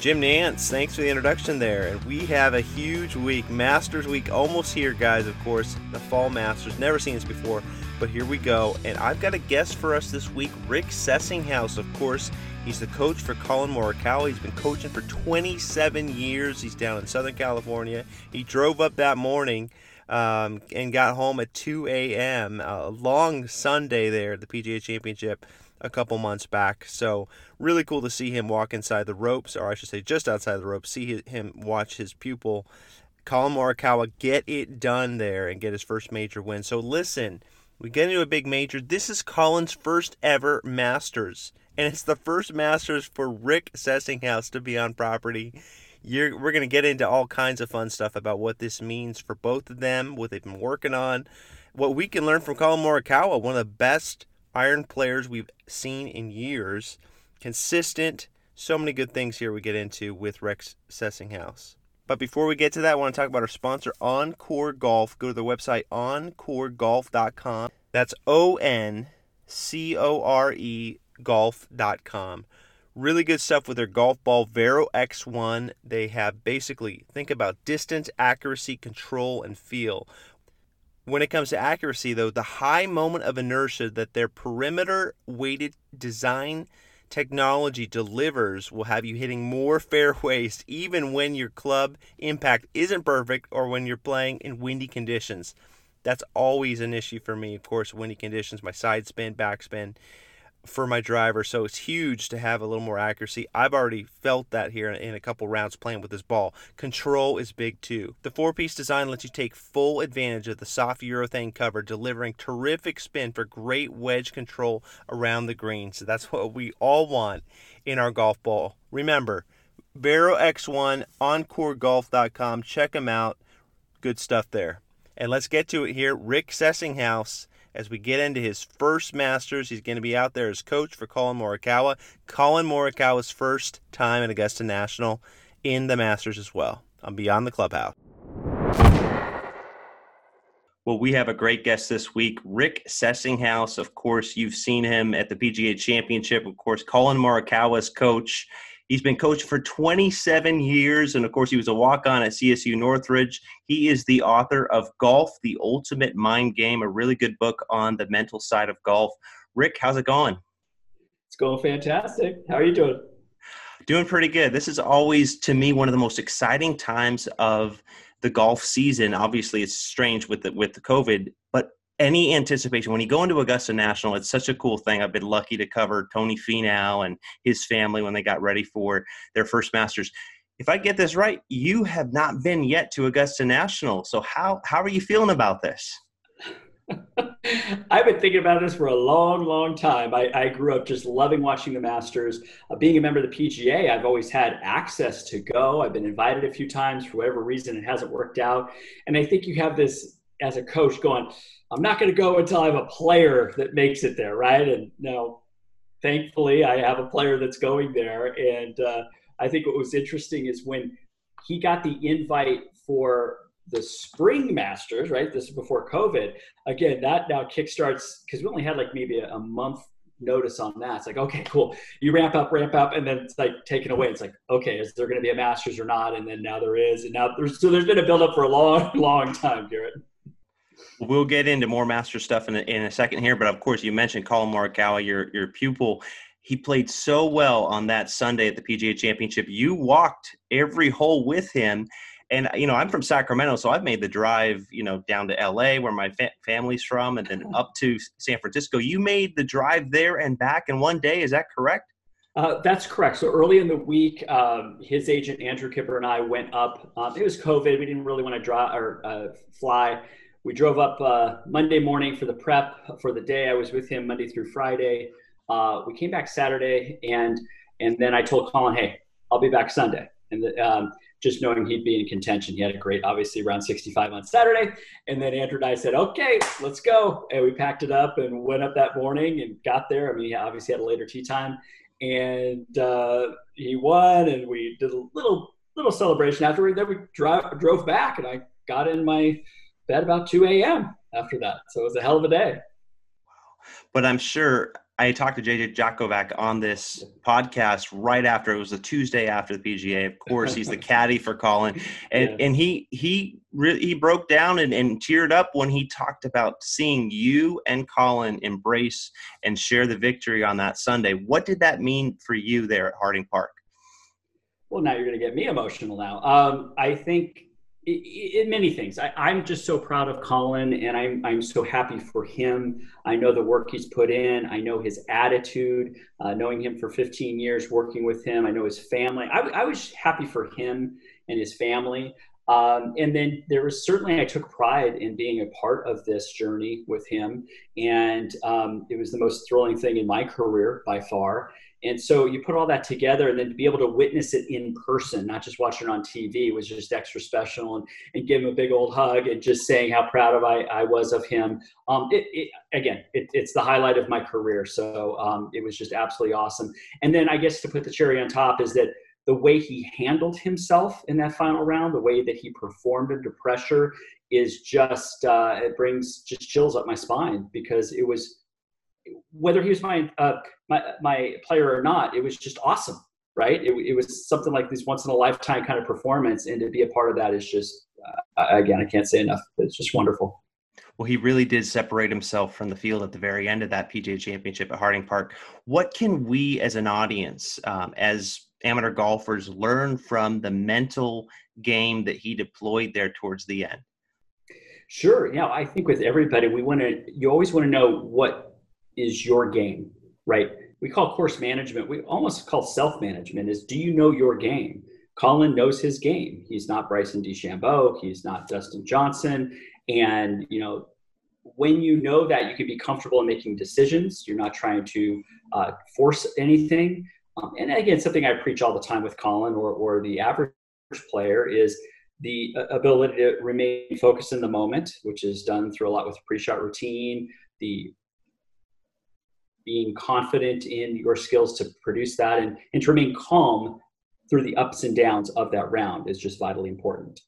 Jim Nantz, thanks for the introduction there. And we have a huge week, Masters Week, almost here, guys. Of course, the Fall Masters. Never seen this before, but here we go. And I've got a guest for us this week, Rick Sessinghaus. Of course, he's the coach for Collin Morikawa. He's been coaching for 27 years. He's down in Southern California. He drove up that morning. Um, and got home at 2 a.m. A long Sunday there at the PGA Championship a couple months back. So really cool to see him walk inside the ropes, or I should say, just outside the ropes. See him watch his pupil, Collin Morikawa, get it done there and get his first major win. So listen, we get into a big major. This is Collin's first ever Masters, and it's the first Masters for Rick Sessinghaus to be on property. You're, we're going to get into all kinds of fun stuff about what this means for both of them, what they've been working on, what we can learn from Collin Morikawa, one of the best iron players we've seen in years. Consistent. So many good things here we get into with Rex Sessinghaus. But before we get to that, I want to talk about our sponsor, OnCore Golf. Go to the website oncoregolf.com. That's O N C O R E golf.com. Really good stuff with their golf ball Vero X1. They have basically, think about distance, accuracy, control, and feel when it comes to accuracy, though, the high moment of inertia that their perimeter weighted design technology delivers will have you hitting more fairways even when your club impact isn't perfect or when you're playing in windy conditions. That's always an issue for me, of course, windy conditions, my side spin, backspin for my driver. So it's huge to have a little more accuracy. I've already felt that here in a couple rounds playing with this ball. Control is big too. The four piece design lets you take full advantage of the soft urethane cover, delivering terrific spin for great wedge control around the green. So that's what we all want in our golf ball. Remember, Vero X1, OnCoreGolf.com. Check them out. Good stuff there. And let's get to it here. Rick Sessinghaus as we get into his first Masters. He's going to be out there as coach for Collin Morikawa. Collin Morikawa's first time at Augusta National in the Masters as well. I'm Beyond the Clubhouse. Well, we have a great guest this week, Rick Sessinghaus. Of course, you've seen him at the PGA Championship. Of course, Collin Morikawa's coach. He's been coached for 27 years, and of course, he was a walk on at CSU Northridge. He is the author of Golf, the Ultimate Mind Game, a really good book on the mental side of golf. Rick, how's it going? It's going fantastic. How are you doing? Doing pretty good. This is always, to me, one of the most exciting times of the golf season. Obviously, it's strange with the with the COVID, any anticipation when you go into Augusta National, it's such a cool thing. I've been lucky to cover Tony Finau and his family when they got ready for their first Masters. If I get this right, you have not been yet to Augusta National. So how how are you feeling about this? I've been thinking about this for a long, long time. I, I grew up just loving watching the Masters. Uh, being a member of the PGA, I've always had access to go. I've been invited a few times for whatever reason. It hasn't worked out. And I think you have this as a coach going, I'm not going to go until I have a player that makes it there, right? And now, thankfully, I have a player that's going there. And uh, I think what was interesting is when he got the invite for the spring masters, right? This is before COVID. Again, that now kickstarts because we only had like maybe a, a month notice on that. It's like, okay, cool. You ramp up, ramp up, and then it's like taken away. It's like, okay, is there going to be a Masters or not? And then now there is, and now there's so there's been a buildup for a long, long time, Garrett. We'll get into more master stuff in a, in a second here, but of course, you mentioned Collin Morikawa, your your pupil. He played so well on that Sunday at the PGA Championship. You walked every hole with him, and you know I'm from Sacramento, so I've made the drive, you know, down to LA where my fa- family's from, and then up to San Francisco. You made the drive there and back in one day. Is that correct? Uh, that's correct. So early in the week, um, his agent Andrew Kipper and I went up. Um, it was COVID. We didn't really want to draw or uh, fly we drove up uh, Monday morning for the prep for the day. I was with him Monday through Friday. Uh, we came back Saturday, and and then I told Collin, "Hey, I'll be back Sunday." And the, um, just knowing he'd be in contention, he had a great, obviously, around 65 on Saturday. And then Andrew and I said, "Okay, let's go." And we packed it up and went up that morning and got there. I mean, he obviously had a later tee time, and uh, he won, and we did a little little celebration afterward. Then we drove drove back, and I got in my bed about 2 a.m. after that. So it was a hell of a day. Wow. But I'm sure I talked to JJ Jakovac on this podcast right after it was a Tuesday after the PGA. Of course, he's the caddy for Collin, and yeah. and he he really he broke down and, and teared up when he talked about seeing you and Collin embrace and share the victory on that Sunday. What did that mean for you there at Harding Park? Well, now you're going to get me emotional. Now, um, I think in many things. I, am just so proud of Collin, and I'm I'm so happy for him. I know the work he's put in. I know his attitude. Uh, knowing him for 15 years, working with him, I know his family. I, I was happy for him and his family. Um, and then there was certainly I took pride in being a part of this journey with him, and um, it was the most thrilling thing in my career by far. And so you put all that together and then to be able to witness it in person, not just watching it on TV, was just extra special and, and give him a big old hug and just saying how proud of I, I was of him. Um, it, it, again, it, it's the highlight of my career. So um, it was just absolutely awesome. And then I guess to put the cherry on top is that the way he handled himself in that final round, the way that he performed under pressure is just, uh, it brings just chills up my spine because it was, whether he was my uh, my my player or not, it was just awesome, right? It, it was something like this once in a lifetime kind of performance, and to be a part of that is just uh, again, I can't say enough. It's just wonderful. Well, he really did separate himself from the field at the very end of that PGA Championship at Harding Park. What can we, as an audience, um, as amateur golfers, learn from the mental game that he deployed there towards the end? Sure. Yeah, I think with everybody, we want to. You always want to know what is your game, right? We call course management, we almost call self management is do you know your game? Collin knows his game. He's not Bryson DeChambeau, he's not Dustin Johnson. And, you know, when you know that, you can be comfortable in making decisions. You're not trying to uh, force anything. Um, and again, something I preach all the time with Collin or, or the average player is the uh, ability to remain focused in the moment, which is done through a lot with pre-shot routine, the being confident in your skills to produce that and, and to remain calm through the ups and downs of that round is just vitally important.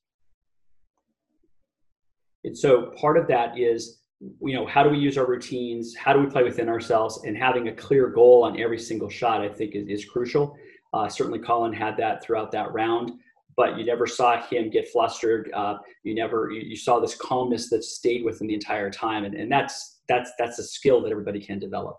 And so part of that is, you know, how do we use our routines? How do we play within ourselves? And having a clear goal on every single shot, I think, is, is crucial. Uh, certainly, Collin had that throughout that round, but you never saw him get flustered. Uh, you never you, you, saw this calmness that stayed with him the entire time, and, and that's that's that's a skill that everybody can develop.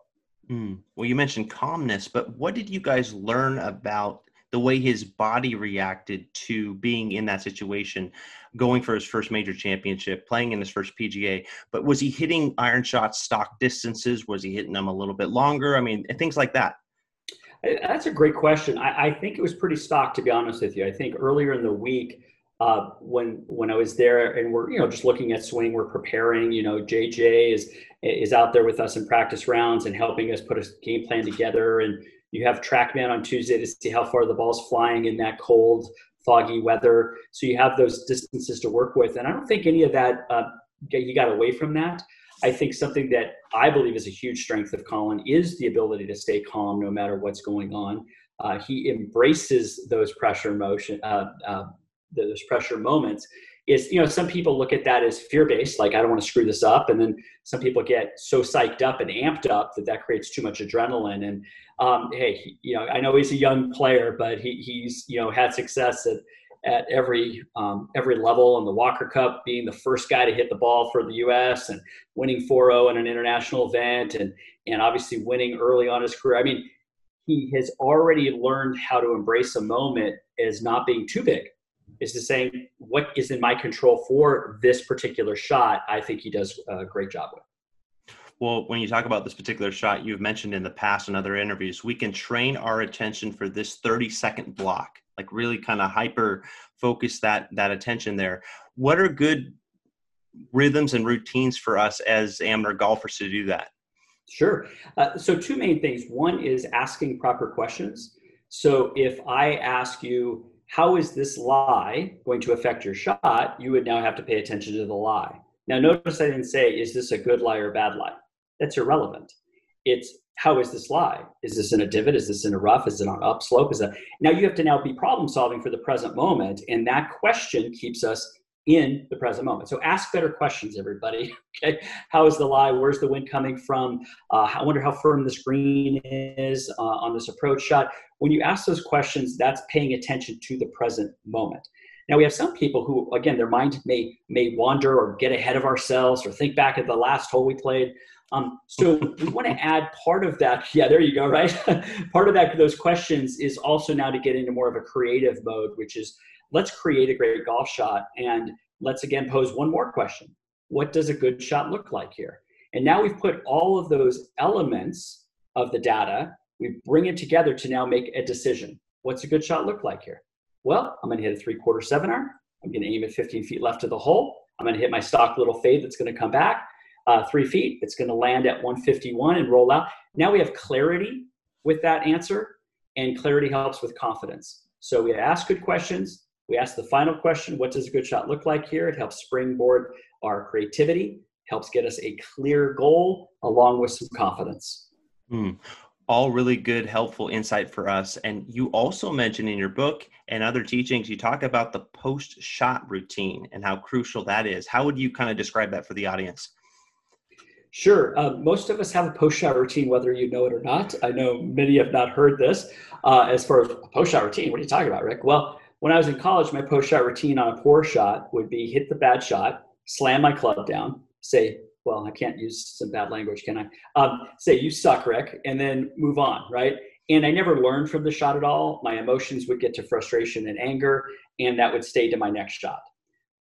Mm. Well, you mentioned calmness, but what did you guys learn about the way his body reacted to being in that situation, going for his first major championship, playing in his first PGA? But was he hitting iron shots stock distances? Was he hitting them a little bit longer? I mean, things like that. That's a great question. I, I think it was pretty stock, to be honest with you. I think earlier in the week, uh, when when I was there and we're you know just looking at swing, we're preparing. You know, JJ is is out there with us in practice rounds and helping us put a game plan together. And you have TrackMan on Tuesday to see how far the ball's flying in that cold, foggy weather. So you have those distances to work with. And I don't think any of that uh, you got away from that. I think something that I believe is a huge strength of Collin is the ability to stay calm no matter what's going on. Uh, he embraces those pressure motion, uh, uh those pressure moments is you know some people look at that as fear based like i don't want to screw this up and then some people get so psyched up and amped up that that creates too much adrenaline and um, hey he, you know i know he's a young player but he, he's you know had success at at every um, every level in the Walker Cup, being the first guy to hit the ball for the U.S. and winning 4-0 in an international event, and and obviously winning early on his career. I mean, he has already learned how to embrace a moment as not being too big is to say what is in my control for this particular shot. I think he does a great job with. Well, when you talk about this particular shot, you've mentioned in the past in other interviews, we can train our attention for this 30 second block, like really kind of hyper focus that that attention there. What are good rhythms and routines for us as amateur golfers to do that? Sure. Uh, so, two main things. One is asking proper questions. So, if I ask you, how is this lie going to affect your shot? You would now have to pay attention to the lie. Now, notice I didn't say, is this a good lie or a bad lie? That's irrelevant. It's how is this lie? Is this in a divot? Is this in a rough? Is it on upslope? Is that now you have to now be problem solving for the present moment, and that question keeps us in the present moment. So ask better questions, everybody. Okay, how is the lie? Where's the wind coming from? Uh, I wonder how firm this green is uh, on this approach shot. When you ask those questions, that's paying attention to the present moment. Now we have some people who, again, their mind may may wander or get ahead of ourselves or think back at the last hole we played. Um, so we want to add part of that. Yeah, there you go. Right. part of that those questions is also now to get into more of a creative mode, which is let's create a great golf shot and let's again pose one more question. What does a good shot look like here? And now we've put all of those elements of the data, we bring it together to now make a decision. What's a good shot look like here? Well, I'm going to hit a three quarter seven iron. I'm going to aim at 15 feet left of the hole. I'm going to hit my stock little fade that's going to come back uh, three feet. It's going to land at 151 and roll out. Now we have clarity with that answer, and clarity helps with confidence. So we ask good questions. We ask the final question what does a good shot look like here? It helps springboard our creativity, helps get us a clear goal along with some confidence. Mm all really good, helpful insight for us. And you also mentioned in your book and other teachings, you talk about the post shot routine and how crucial that is. How would you kind of describe that for the audience? Sure. Uh, most of us have a post shot routine, whether you know it or not. I know many have not heard this. Uh, as far as a post shot routine, what are you talking about, Rick? Well, when I was in college, my post shot routine on a poor shot would be hit the bad shot, slam my club down, say, well, I can't use some bad language, can I? Um, say, you suck, Rick, and then move on, right? And I never learned from the shot at all. My emotions would get to frustration and anger, and that would stay to my next shot.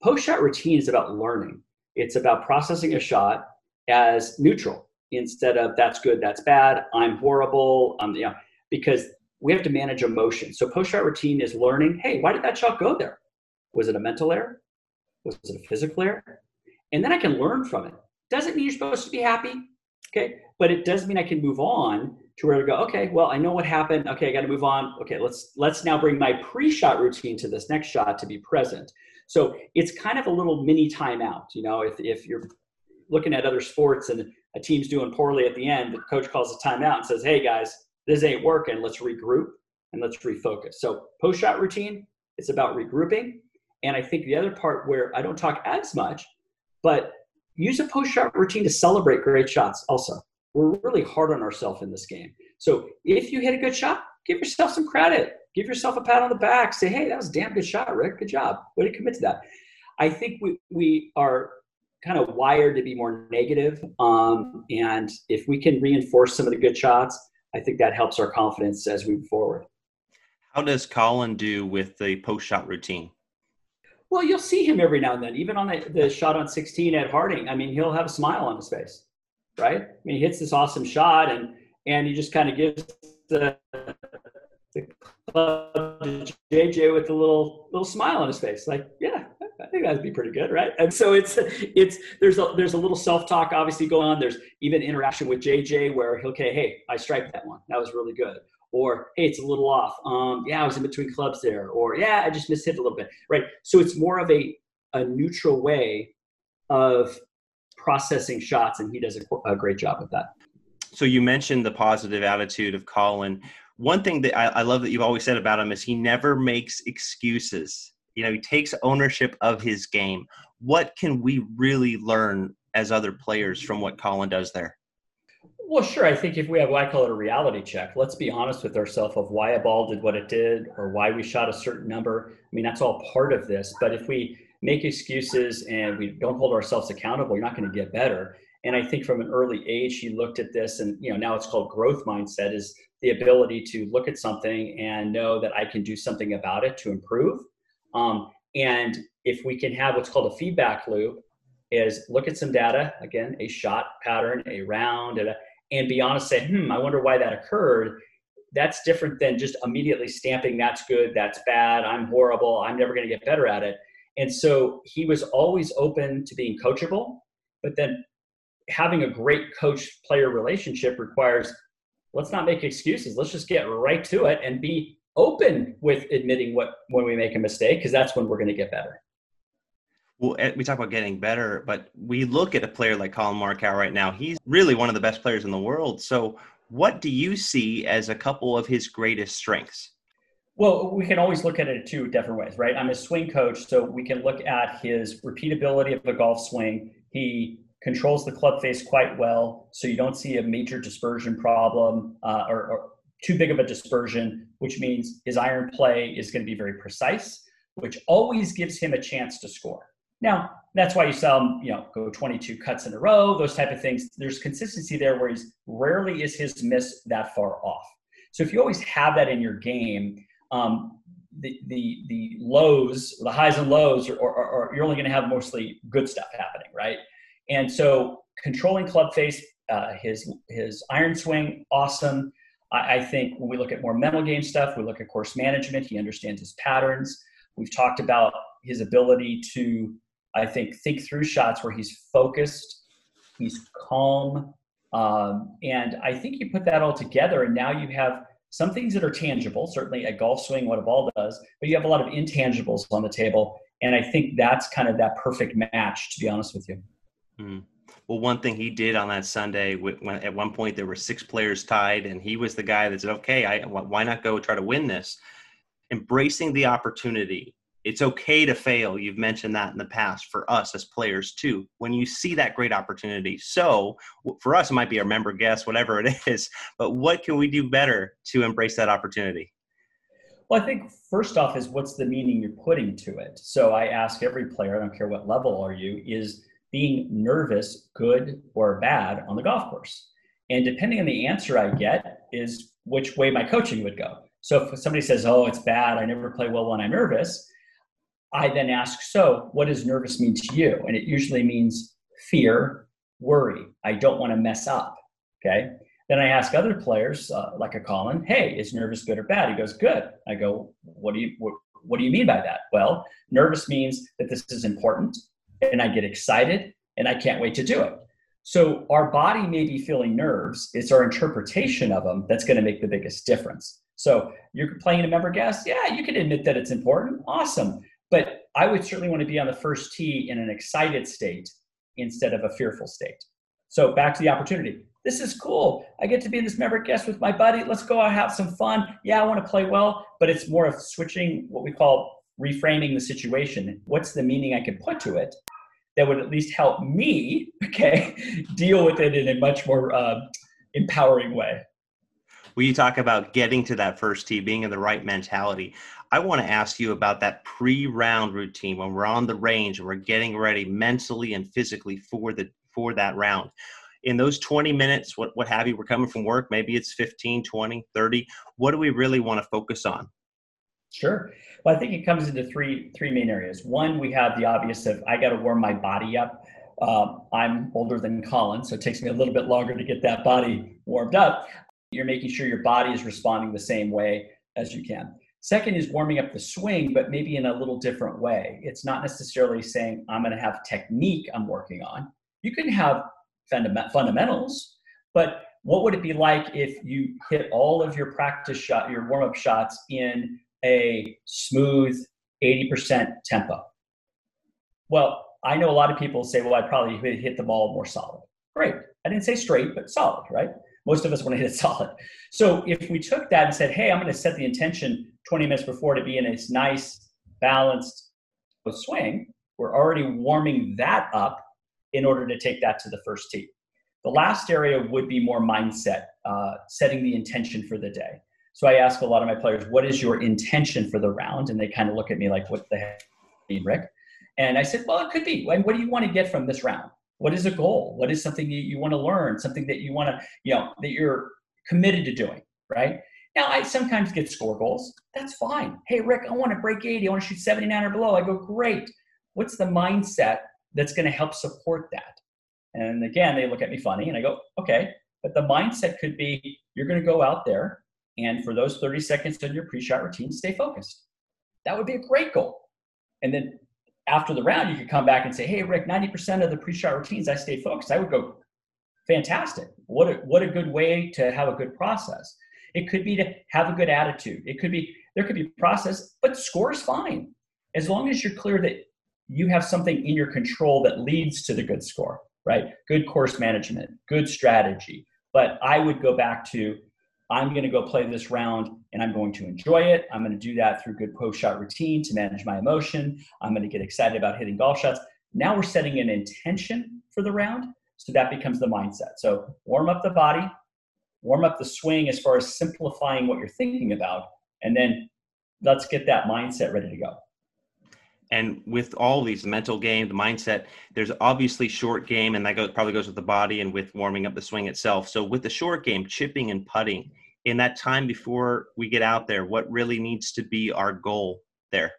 Post shot routine is about learning, it's about processing a shot as neutral instead of that's good, that's bad, I'm horrible, um, you know, because we have to manage emotion. So post shot routine is learning, hey, why did that shot go there? Was it a mental error? Was it a physical error? And then I can learn from it. Doesn't mean you're supposed to be happy, okay? But it does mean I can move on to where to go. Okay, well, I know what happened. Okay, I got to move on. Okay, let's let's now bring my pre-shot routine to this next shot to be present. So it's kind of a little mini timeout. You know, if if you're looking at other sports and a team's doing poorly at the end, the coach calls a timeout and says, "Hey guys, this ain't working. Let's regroup and let's refocus." So post-shot routine, it's about regrouping. And I think the other part where I don't talk as much, but use a post shot routine to celebrate great shots also. We're really hard on ourselves in this game. So if you hit a good shot, give yourself some credit. Give yourself a pat on the back. Say, hey, that was a damn good shot, Rick. Good job. Way to commit to that. I think we, we are kind of wired to be more negative. Um, and if we can reinforce some of the good shots, I think that helps our confidence as we move forward. How does Collin do with the post shot routine? Well, you'll see him every now and then, even on the, the shot on 16 at Harding. I mean, he'll have a smile on his face, right? I mean, he hits this awesome shot, and and he just kind of gives the, the club to JJ with a little little smile on his face, like, yeah, that'd be pretty good, right? And so it's it's there's a there's a little self talk obviously going on. There's even interaction with JJ where he'll okay, hey, I striped that one, that was really good or hey, it's a little off. Um, yeah, I was in between clubs there, or yeah, I just missed hit a little bit, right? So it's more of a a neutral way of processing shots, and he does a, a great job of that. So you mentioned the positive attitude of Collin One thing that I, I love that you've always said about him is he never makes excuses. You know, he takes ownership of his game. What can we really learn as other players from what Collin does there? Well, sure. I think if we have what I call it a reality check, let's be honest with ourselves of why a ball did what it did or why we shot a certain number. I mean, that's all part of this. But if we make excuses and we don't hold ourselves accountable, you're not going to get better. And I think from an early age, he looked at this, and you know now it's called growth mindset, is the ability to look at something and know that I can do something about it to improve. Um, and if we can have what's called a feedback loop, is look at some data again, a shot pattern, a round, and a, and be honest, say, hmm, I wonder why that occurred. That's different than just immediately stamping that's good, that's bad, I'm horrible, I'm never going to get better at it. And so he was always open to being coachable, but then having a great coach player relationship requires let's not make excuses. Let's just get right to it and be open with admitting what when we make a mistake because that's when we're going to get better. Well, we talk about getting better, but we look at a player like Collin Morikawa right now. He's really one of the best players in the world. So, what do you see as a couple of his greatest strengths? Well, we can always look at it two different ways, right? I'm a swing coach, so we can look at his repeatability of the golf swing. He controls the club face quite well, so you don't see a major dispersion problem uh, or, or too big of a dispersion, which means his iron play is going to be very precise, which always gives him a chance to score. Now, that's why you saw him, you know, go 22 cuts in a row, those type of things. There's consistency there where he's rarely is his miss that far off. So if you always have that in your game, um, the, the, the lows, the highs and lows, are, are, are you're only going to have mostly good stuff happening, right? And so controlling club face, uh, his his iron swing, awesome. I, I, think when we look at more mental game stuff, we look at course management. He understands his patterns. We've talked about his ability to, I think, think through shots where he's focused, he's calm, um, and I think you put that all together, and now you have some things that are tangible. Certainly, a golf swing, what a ball does, but you have a lot of intangibles on the table, and I think that's kind of that perfect match. To be honest with you. Mm. Well, one thing he did on that Sunday, when at one point there were six players tied, and he was the guy that said, "Okay, I, why not go try to win this?" Embracing the opportunity. It's okay to fail. You've mentioned that in the past for us as players too. When you see that great opportunity, so for us it might be our member guest, whatever it is. But what can we do better to embrace that opportunity? Well, I think first off is what's the meaning you're putting to it. So I ask every player, I don't care what level are you, is being nervous good or bad on the golf course? And depending on the answer I get, is which way my coaching would go. So if somebody says, Oh, it's bad, I never play well when I'm nervous, I then ask, So what does nervous mean to you? And it usually means fear, worry. I don't want to mess up. Okay. Then I ask other players, uh, like a Collin, Hey, is nervous good or bad? He goes, Good. I go, What do you, what, what do you mean by that? Well, nervous means that this is important and I get excited and I can't wait to do it. So our body may be feeling nerves. It's our interpretation of them that's going to make the biggest difference. So you're playing a member guest. Yeah, you can admit that it's important. Awesome. But I would certainly want to be on the first tee in an excited state instead of a fearful state. So back to the opportunity. This is cool. I get to be in this member guest with my buddy. Let's go out have some fun. Yeah, I want to play well, but it's more of switching what we call reframing the situation. What's the meaning I can put to it? That would at least help me, okay, deal with it in a much more uh, empowering way. Well, you talk about getting to that first tee, being in the right mentality. I want to ask you about that pre-round routine when we're on the range and we're getting ready mentally and physically for the for that round. In those 20 minutes, what, what have you, we're coming from work, maybe it's 15, 20, 30. What do we really want to focus on? Sure. Well, I think it comes into three three main areas. One, we have the obvious of I got to warm my body up. Um, I'm older than Collin, so it takes me a little bit longer to get that body warmed up. You're making sure your body is responding the same way as you can. Second is warming up the swing, but maybe in a little different way. It's not necessarily saying I'm going to have technique I'm working on. You can have fundamentals, but what would it be like if you hit all of your practice shot, your warm up shots in a smooth 80% tempo. Well, I know a lot of people say, well, I probably hit the ball more solid. Great. I didn't say straight, but solid, right? Most of us want to hit it solid. So if we took that and said, hey, I'm going to set the intention 20 minutes before to be in a nice, balanced swing, we're already warming that up in order to take that to the first tee. The last area would be more mindset, uh, setting the intention for the day. So I ask a lot of my players, what is your intention for the round? And they kind of look at me like, what the heck, mean, Rick? And I said, well, it could be. What do you want to get from this round? What is a goal? What is something that you want to learn? Something that you want to, you know, that you're committed to doing, right? Now, I sometimes get score goals. That's fine. Hey, Rick, I want to break 80. I want to shoot 79 or below. I go, great. What's the mindset that's going to help support that? And again, they look at me funny and I go, okay. But the mindset could be you're going to go out there and for those 30 seconds in your pre shot routine, stay focused. That would be a great goal. And then after the round, you could come back and say, "Hey, Rick, ninety percent of the pre-shot routines, I stayed focused." I would go, "Fantastic! What a, what a good way to have a good process." It could be to have a good attitude. It could be there could be process, but score is fine as long as you're clear that you have something in your control that leads to the good score. Right? Good course management, good strategy. But I would go back to I'm going to go play this round and I'm going to enjoy it. I'm going to do that through good post shot routine to manage my emotion. I'm going to get excited about hitting golf shots. Now we're setting an intention for the round. So that becomes the mindset. So warm up the body, warm up the swing as far as simplifying what you're thinking about, and then let's get that mindset ready to go. And with all these mental game, the mindset, there's obviously short game, and that probably goes with the body and with warming up the swing itself. So with the short game, chipping and putting, in that time before we get out there, what really needs to be our goal there?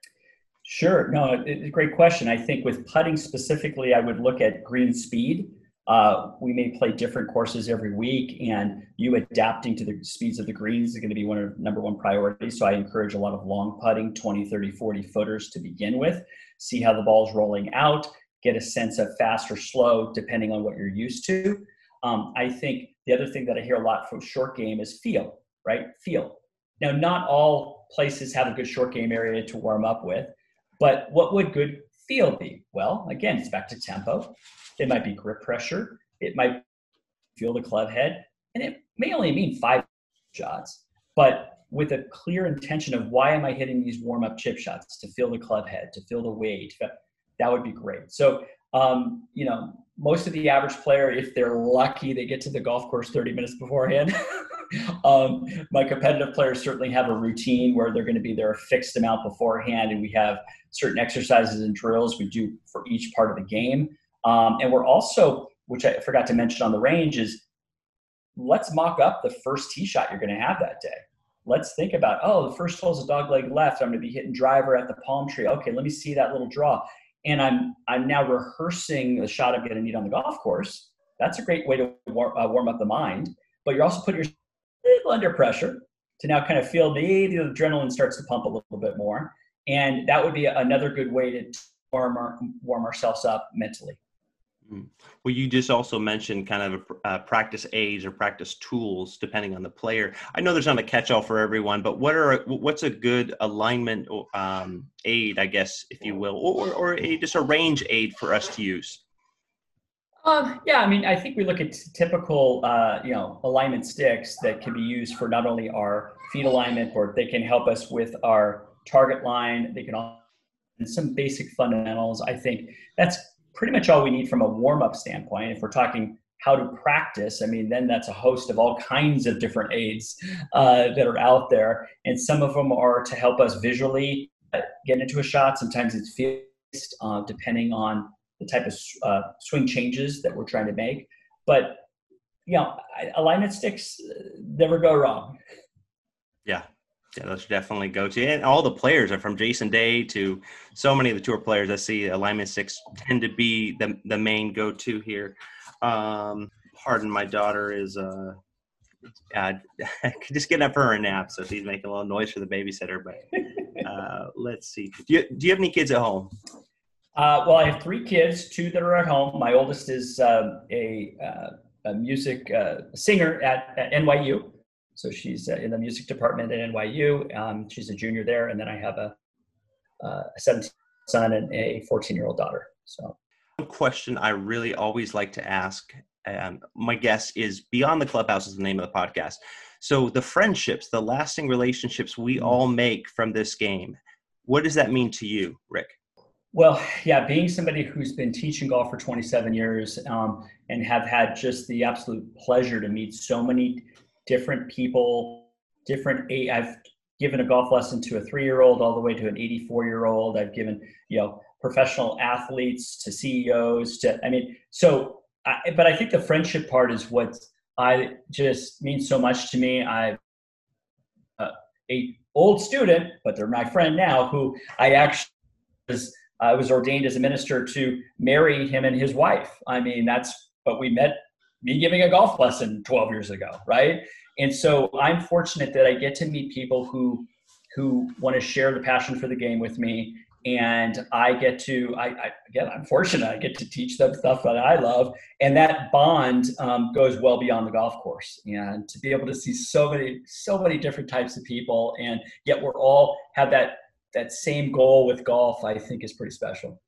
Sure. No, it's a great question. I think with putting specifically, I would look at green speed. Uh, we may play different courses every week, and you adapting to the speeds of the greens is going to be one of number one priorities. So I encourage a lot of long putting, 20, 30, 40 footers to begin with. See how the ball's rolling out, get a sense of fast or slow depending on what you're used to. Um, I think the other thing that I hear a lot from short game is feel, right? Feel. Now, not all places have a good short game area to warm up with, but what would good feel be? Well, again, it's back to tempo it might be grip pressure. It might feel the club head. And it may only mean five shots, but with a clear intention of why am I hitting these warm up chip shots to feel the club head, to feel the weight, that would be great. So, um, you know, most of the average player, if they're lucky, they get to the golf course 30 minutes beforehand. um, my competitive players certainly have a routine where they're going to be there a fixed amount beforehand, and we have certain exercises and drills we do for each part of the game. Um, and we're also, which I forgot to mention on the range, is let's mock up the first tee shot you're going to have that day. Let's think about, oh, the first hole is a dog leg left. I'm going to be hitting driver at the palm tree. Okay, let me see that little draw. And I'm I'm now rehearsing the shot I'm going to need on the golf course. That's a great way to warm, uh, warm up the mind. But you're also putting yourself under pressure to now kind of feel maybe the adrenaline starts to pump a little bit more. And that would be another good way to warm, our, warm ourselves up mentally. Mm. Well, you just also mentioned kind of uh, practice aids or practice tools depending on the player. I know there's not a catch-all for everyone, but what are what's a good alignment um, aid, I guess, if you will, or or a, just a range aid for us to use? Um, yeah, I mean, I think we look at typical, uh, you know, alignment sticks that can be used for not only our feet alignment, but they can help us with our target line. They can all and some basic fundamentals. I think that's pretty much all we need from a warm up standpoint. If we're talking how to practice, I mean, then that's a host of all kinds of different aids uh, that are out there. And some of them are to help us visually uh, get into a shot. Sometimes it's fixed, uh, depending on the type of uh, swing changes that we're trying to make. But, you know, alignment sticks uh, never go wrong. Yeah, yeah, those definitely go to. And all the players are from Jason Day to so many of the tour players. I see alignment sticks tend to be the the main go to here. Um, pardon, my daughter is uh, uh just getting up for her nap, so she's making a little noise for the babysitter. But uh, let's see. Do you do you have any kids at home? Uh, well, I have three kids, two that are at home. My oldest is uh, a, uh, a music uh, singer at, at NYU. So she's uh, in the music department at NYU. Um, she's a junior there, and then I have a, uh, a 17 son and a 14 year old daughter. So, one question I really always like to ask um, my guest is Beyond the Clubhouse is the name of the podcast. So the friendships, the lasting relationships we mm-hmm. all make from this game, what does that mean to you, Rick? Well, yeah, being somebody who's been teaching golf for 27 years um, and have had just the absolute pleasure to meet so many different people, different. I've given a golf lesson to a three-year-old all the way to an 84-year-old. I've given, you know, professional athletes to CEOs to, I mean, so, I, but I think the friendship part is what I just means so much to me. I, uh, a old student, but they're my friend now, who I actually was, I was ordained as a minister to marry him and his wife. I mean, that's, but we met me giving a golf lesson 12 years ago, right? And so I'm fortunate that I get to meet people who who want to share the passion for the game with me and I get to, I, I, again, I'm fortunate. I get to teach them stuff that I love, and that bond um, goes well beyond the golf course. And to be able to see so many, so many different types of people, and yet we're all have that that same goal with golf, I think is pretty special.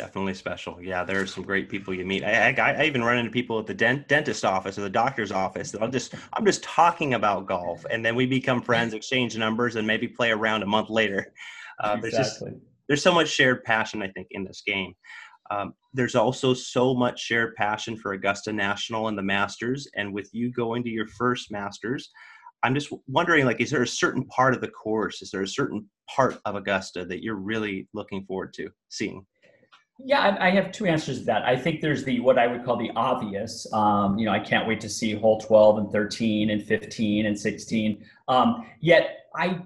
Definitely special. Yeah, there are some great people you meet. I, I, I even run into people at the dent, dentist office or the doctor's office that I'm just I'm just talking about golf, and then we become friends, exchange numbers, and maybe play around a month later. Uh, exactly. There's just there's so much shared passion, I think, in this game. Um, there's also so much shared passion for Augusta National and the Masters. And with you going to your first Masters, I'm just wondering, like, is there a certain part of the course? Is there a certain part of Augusta that you're really looking forward to seeing? Yeah, I have two answers to that. I think there's the what I would call the obvious. Um, you know, I can't wait to see hole 12 and 13 and 15 and 16. Um, yet I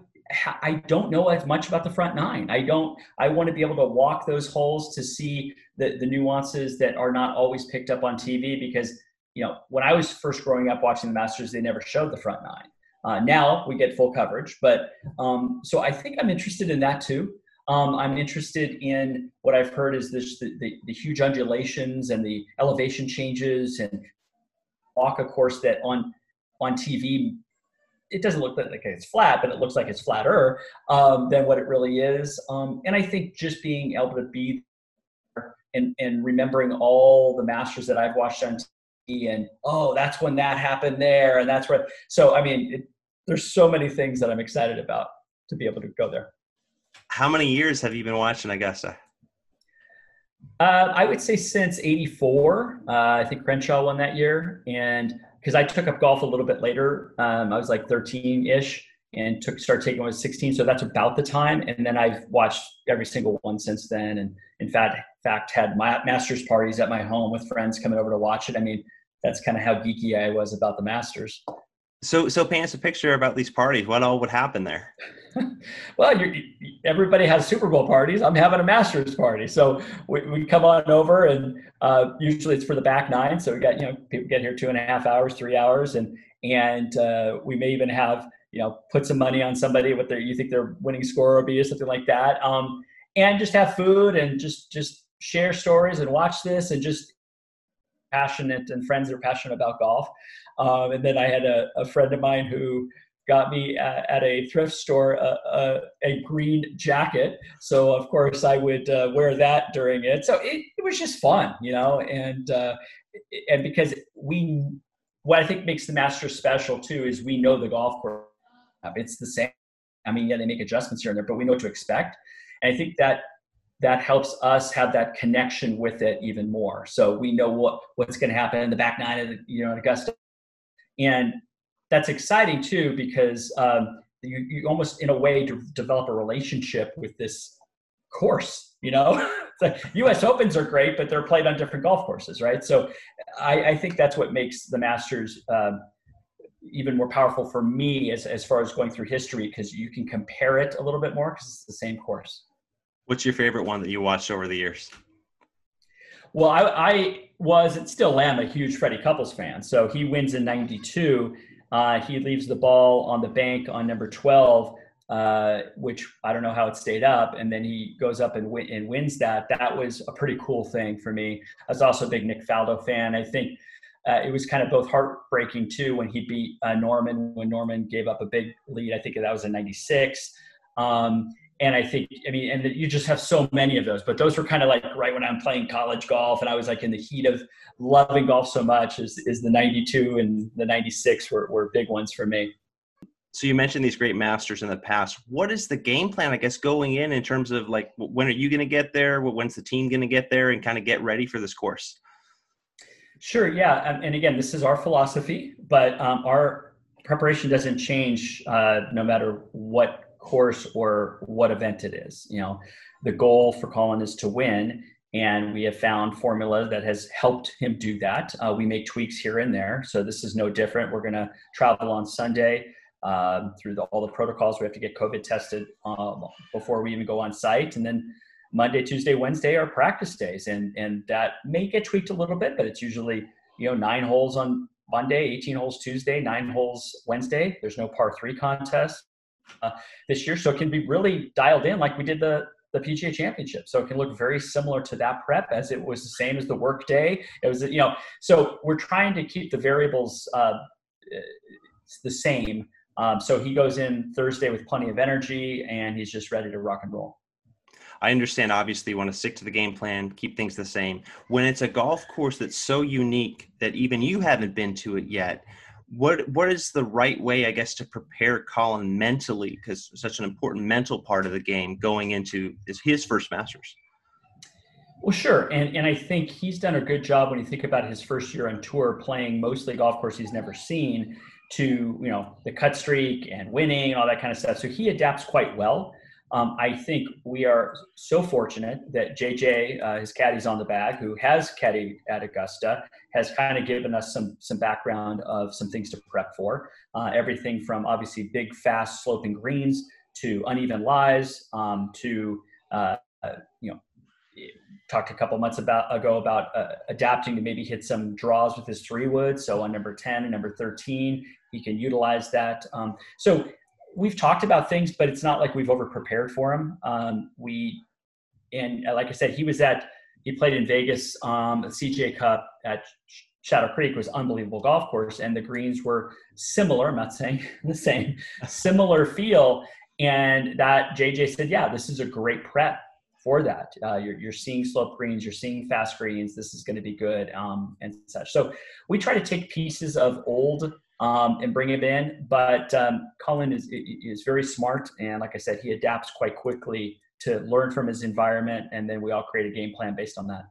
I don't know as much about the front nine. I don't. I want to be able to walk those holes to see the the nuances that are not always picked up on TV. Because you know, when I was first growing up watching the Masters, they never showed the front nine. Uh, now we get full coverage, but um, so I think I'm interested in that too. Um, I'm interested in what I've heard is this the, the, the huge undulations and the elevation changes and walk a course that on on TV it doesn't look like it's flat, but it looks like it's flatter um, than what it really is. Um, and I think just being able to be and, and remembering all the masters that I've watched on TV and, oh, that's when that happened there. And that's where, so, I mean, it, there's so many things that I'm excited about to be able to go there. How many years have you been watching Augusta? Uh, I would say since '84. Uh, I think Crenshaw won that year, and because I took up golf a little bit later. Um, I was like 13 ish and took start taking when I was 16. So that's about the time. And then I've watched every single one since then. And in fact, fact had my masters parties at my home with friends coming over to watch it. I mean, that's kind of how geeky I was about the masters. So, so paint us a picture about these parties. What all would happen there? well, everybody has Super Bowl parties. I'm having a Masters party, so we, we come on over, and uh, usually it's for the back nine. So we got you know people get here two and a half hours, three hours, and and uh, we may even have you know put some money on somebody what their you think their winning score will be or something like that, um, and just have food and just just share stories and watch this and just passionate and friends that are passionate about golf. Um, and then I had a, a, friend of mine who got me at, at a thrift store a, a, green jacket. So of course I would uh, wear that during it. So it, it, was just fun, you know, and uh, and because we, what I think makes the Masters special too is we know the golf course. It's the same. I mean, yeah, they make adjustments here and there, but we know what to expect. And I think that that helps us have that connection with it even more. So we know what what's going to happen in the back nine of the, you know Augusta, and that's exciting too because um, you, you almost in a way to develop a relationship with this course. You know, U.S. Opens are great, but they're played on different golf courses, right? So I, I think that's what makes the Masters. Um, even more powerful for me as, as far as going through history because you can compare it a little bit more because it's the same course. What's your favorite one that you watched over the years? Well, I, I was and still am a huge Freddie Couples fan. So he wins in '92. Uh, he leaves the ball on the bank on number 12, uh, which I don't know how it stayed up, and then he goes up and, and wins that. That was a pretty cool thing for me. I was also a big Nick Faldo fan. I think uh, it was kind of both heartbreaking too when he beat uh, Norman when Norman gave up a big lead. I think that was in '96. Um, and I think, I mean, and you just have so many of those, but those were kind of like right when I'm playing college golf and I was like in the heat of loving golf so much is, is the 92 and the 96 were, were big ones for me. So you mentioned these great masters in the past. What is the game plan, I guess, going in in terms of like, when are you going to get there? When's the team going to get there and kind of get ready for this course? Sure. Yeah. And again, this is our philosophy, but um, our preparation doesn't change uh, no matter what course or what event it is. You know, the goal for Collin is to win, and we have found formula that has helped him do that. Uh, we make tweaks here and there, so this is no different. We're going to travel on Sunday. Um, through the, all the protocols, we have to get COVID tested um, before we even go on site, and then Monday, Tuesday, Wednesday are practice days, and and that may get tweaked a little bit, but it's usually you know nine holes on Monday, 18 holes Tuesday, nine holes Wednesday. There's no par three contest uh, this year, so it can be really dialed in like we did the the PGA Championship. So it can look very similar to that prep as it was the same as the work day. It was, you know, so we're trying to keep the variables uh, the same. Um, so he goes in Thursday with plenty of energy and he's just ready to rock and roll. I understand, obviously, you want to stick to the game plan, keep things the same. When it's a golf course that's so unique that even you haven't been to it yet, what what is the right way, I guess, to prepare Collin mentally? Because such an important mental part of the game going into is his first Masters. Well, sure, and and I think he's done a good job when you think about his first year on tour, playing mostly golf course he's never seen, to you know the cut streak and winning and all that kind of stuff. So he adapts quite well. Um, I think we are so fortunate that JJ, uh, his caddy's on the bag, who has caddy at Augusta, has kind of given us some some background of some things to prep for. Uh, everything from obviously big, fast, sloping greens to uneven lies um, to uh, you know talked a couple months about ago about uh, adapting to maybe hit some draws with his three wood. So on number 10 and number 13, he can utilize that. Um, so we've talked about things, but it's not like we've over prepared for him. Um, we, and uh, like I said, he was at, he played in Vegas, um, CJ Cup at Shadow Creek was unbelievable golf course, and the greens were similar. I'm not saying the same, similar feel. And that JJ said, yeah, this is a great prep for that. Uh, you're, you're seeing slope greens, you're seeing fast greens. This is going to be good um, and such. So we try to take pieces of old um, and bring him in. But um, Collin is is very smart, and like I said, he adapts quite quickly to learn from his environment, and then we all create a game plan based on that.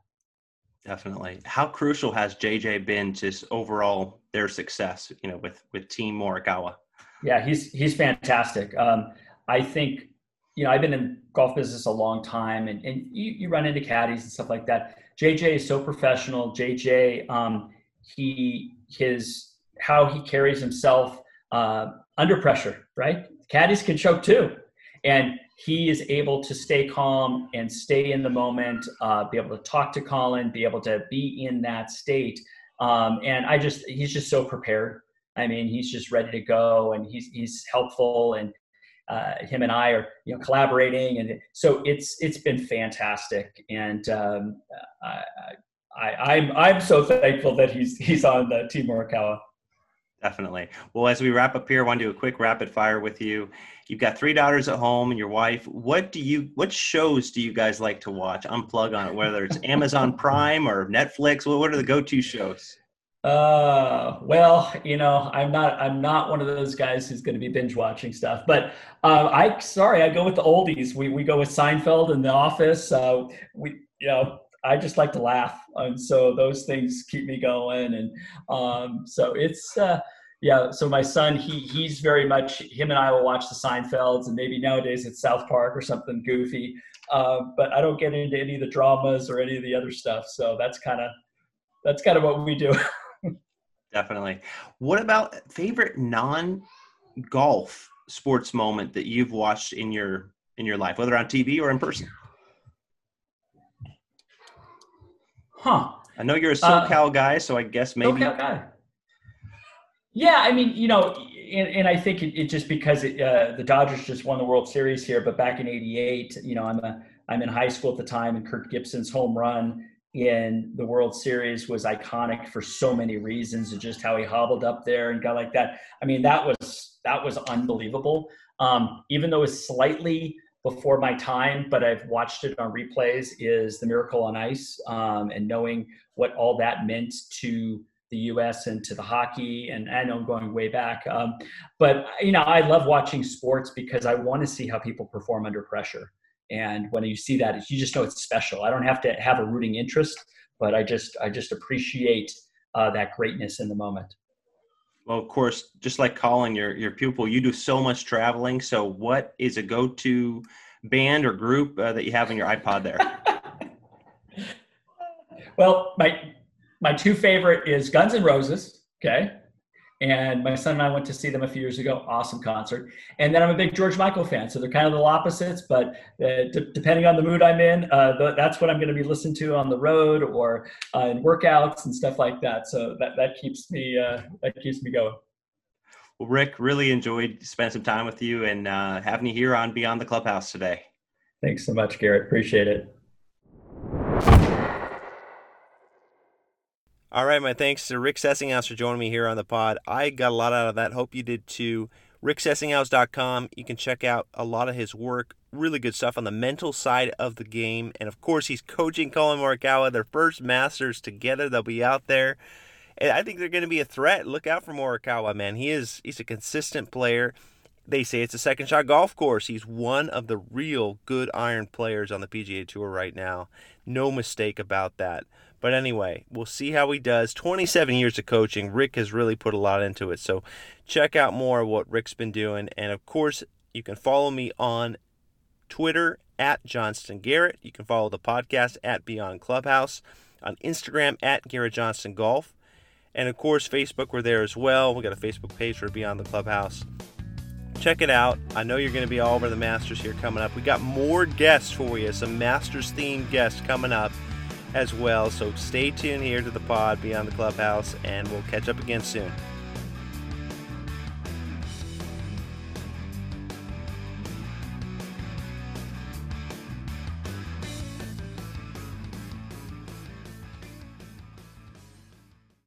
Definitely. How crucial has JJ been to overall their success? You know, with with Team Morikawa. Yeah, he's he's fantastic. Um, I think you know I've been in golf business a long time, and and you, you run into caddies and stuff like that. JJ is so professional. JJ, um, he his how he carries himself uh, under pressure, right? Caddies can choke too. And he is able to stay calm and stay in the moment, uh, be able to talk to Collin, be able to be in that state. Um, and I just, he's just so prepared. I mean, he's just ready to go and he's, he's helpful and uh, him and I are, you know, collaborating. And so it's, it's been fantastic. And um, I, I, I'm, I'm so thankful that he's, he's on the Team Morikawa. Definitely. Well, as we wrap up here, I want to do a quick rapid fire with you. You've got three daughters at home and your wife. What do you? What shows do you guys like to watch? Unplug on it, whether it's Amazon Prime or Netflix. What What are the go-to shows? Uh, well, you know, I'm not, I'm not one of those guys who's going to be binge watching stuff, but, uh, I, sorry, I go with the oldies. We, we go with Seinfeld and The Office. Uh, we, you know, I just like to laugh, and so those things keep me going. And um, so it's uh, yeah. So my son, he he's very much him and I will watch the Seinfelds, and maybe nowadays it's South Park or something goofy. Uh, but I don't get into any of the dramas or any of the other stuff. So that's kind of that's kind of what we do. Definitely. What about favorite non golf sports moment that you've watched in your in your life, whether on TV or in person? Huh. I know you're a uh, SoCal uh, guy, so I guess maybe. SoCal guy. Yeah, I mean, you know, and, and I think it, it just because it, uh, the Dodgers just won the World Series here, but back in '88, you know, I'm a I'm in high school at the time, and Kirk Gibson's home run in the World Series was iconic for so many reasons, and just how he hobbled up there and got like that. I mean, that was that was unbelievable. Um, even though it's slightly before my time, but I've watched it on replays, is The Miracle on Ice um, and knowing what all that meant to the U.S. and to the hockey. And I know I'm going way back, um, but you know I love watching sports because I want to see how people perform under pressure. And when you see that, you just know it's special. I don't have to have a rooting interest, but I just I just appreciate uh, that greatness in the moment. Well, of course, just like Collin your your pupil, you do so much traveling. So, what is a go to band or group uh, that you have in your iPod there? well, my my two favorite is Guns N' Roses. Okay, and my son and I went to see them a few years ago. Awesome concert. And then I'm a big George Michael fan. So they're kind of the opposites, but uh, d- depending on the mood I'm in, uh, th- that's what I'm going to be listening to on the road or uh, in workouts and stuff like that. So that, that keeps me uh, that keeps me going. Well, Rick, really enjoyed spending some time with you and uh, having you here on Beyond the Clubhouse today. Thanks so much, Garrett. Appreciate it. All right, my thanks to Rick Sessinghaus for joining me here on the pod. I got a lot out of that. Hope you did too. RickSessinghaus.com. You can check out a lot of his work. Really good stuff on the mental side of the game. And of course, he's coaching Collin Morikawa, their first Masters together. They'll be out there. And I think they're going to be a threat. Look out for Morikawa, man. He is he's a consistent player. They say it's a second shot golf course. He's one of the real good iron players on the PGA Tour right now. No mistake about that. But anyway, we'll see how he does. 27 years of coaching. Rick has really put a lot into it. So check out more of what Rick's been doing. And of course, you can follow me on Twitter at Johnston Garrett. You can follow the podcast at Beyond Clubhouse. On Instagram at Garrett Johnston Golf. And of course, Facebook, we're there as well. We got a Facebook page for Beyond the Clubhouse. Check it out. I know you're going to be all over the Masters here coming up. We got more guests for you, some Masters themed guests coming up as well. So stay tuned here to the pod Beyond the Clubhouse, and we'll catch up again soon.